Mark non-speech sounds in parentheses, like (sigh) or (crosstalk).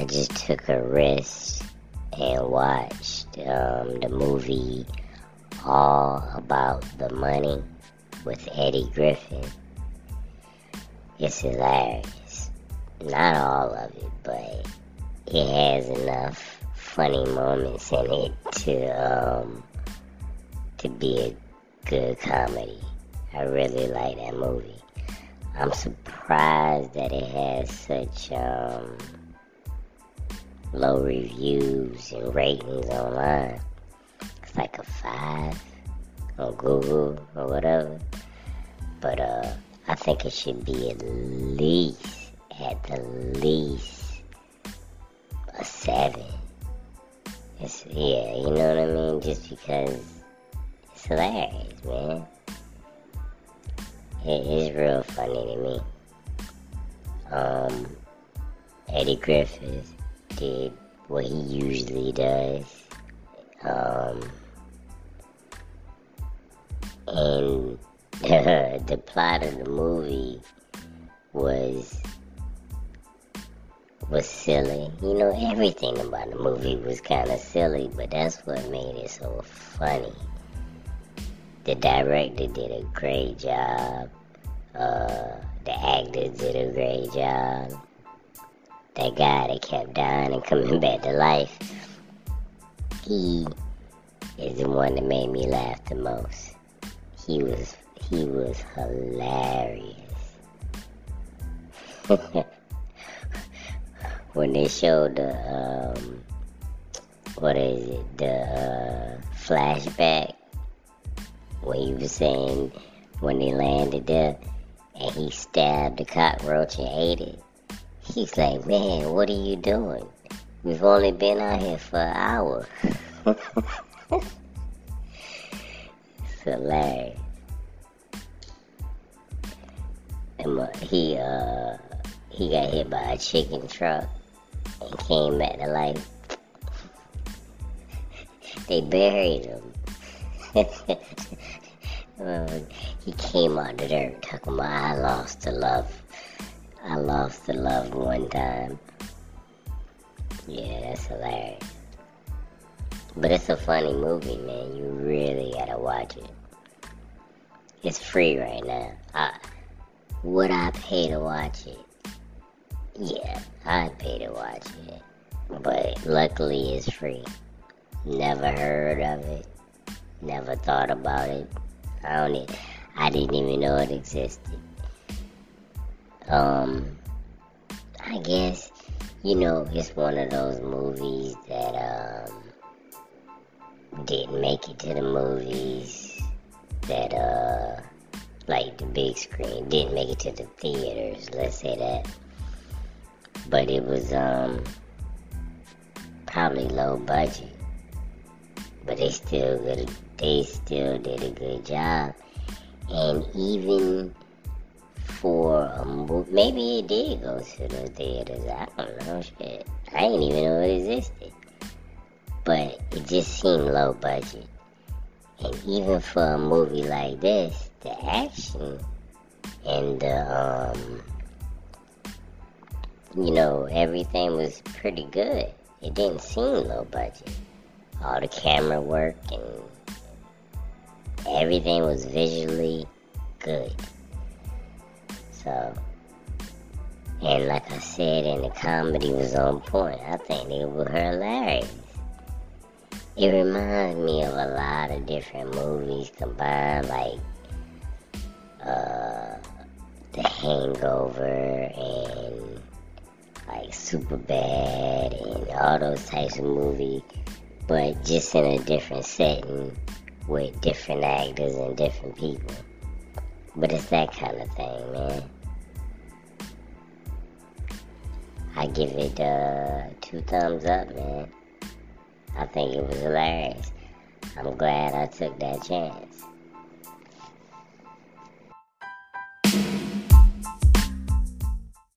I just took a risk and watched um, the movie All About the Money with Eddie Griffin. It's hilarious. Not all of it, but it has enough funny moments in it to um, to be a good comedy. I really like that movie. I'm surprised that it has such um, low reviews and ratings online. It's like a five on Google or whatever. But uh, I think it should be at least, at the least, a seven. It's yeah, you know what I mean? Just because it's hilarious, man. It is real funny to me. Um, Eddie Griffin did what he usually does. Um, and (laughs) the, plot of the movie was was silly. You know, everything about the movie was kind of silly, but that's what made it so funny. The director did a great job. Uh, the actors did a great job. That guy that kept dying and coming back to life, he is the one that made me laugh the most. He was he was hilarious. (laughs) when they showed the um, what is it the uh, flashback when he was saying when they landed there and he stabbed the cockroach and ate it. He's like, man, what are you doing? We've only been out here for an hour. (laughs) it's hilarious. And he uh he got hit by a chicken truck and came back to life. (laughs) they buried him. (laughs) he came out the dirt talking about I lost the love. I lost the love one time. Yeah, that's hilarious. But it's a funny movie, man. You really gotta watch it. It's free right now. I, would I pay to watch it? Yeah, I'd pay to watch it. But luckily it's free. Never heard of it. Never thought about it. I don't I didn't even know it existed. Um I guess, you know, it's one of those movies that um didn't make it to the movies that uh like the big screen didn't make it to the theaters let's say that. But it was um probably low budget. But they still good they still did a good job. And even for a movie maybe it did go to the theaters i don't know shit i didn't even know it existed but it just seemed low budget. And even for a movie like this, the action and the um, you know everything was pretty good. It didn't seem low budget. All the camera work and everything was visually good. So, and like I said, and the comedy was on point. I think they were hilarious. It reminds me of a lot of different movies combined, like uh, The Hangover and like Superbad and all those types of movies, but just in a different setting with different actors and different people. But it's that kind of thing, man. I give it uh, two thumbs up, man. I think it was hilarious. I'm glad I took that chance.